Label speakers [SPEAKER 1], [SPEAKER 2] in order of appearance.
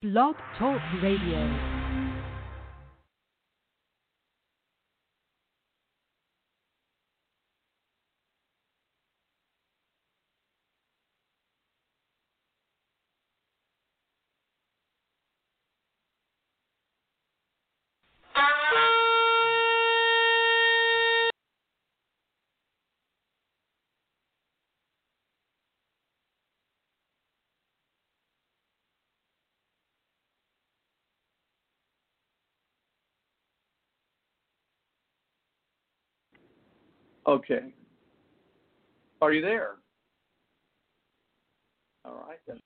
[SPEAKER 1] Blog Talk Radio.
[SPEAKER 2] Okay. Are you there? All right then.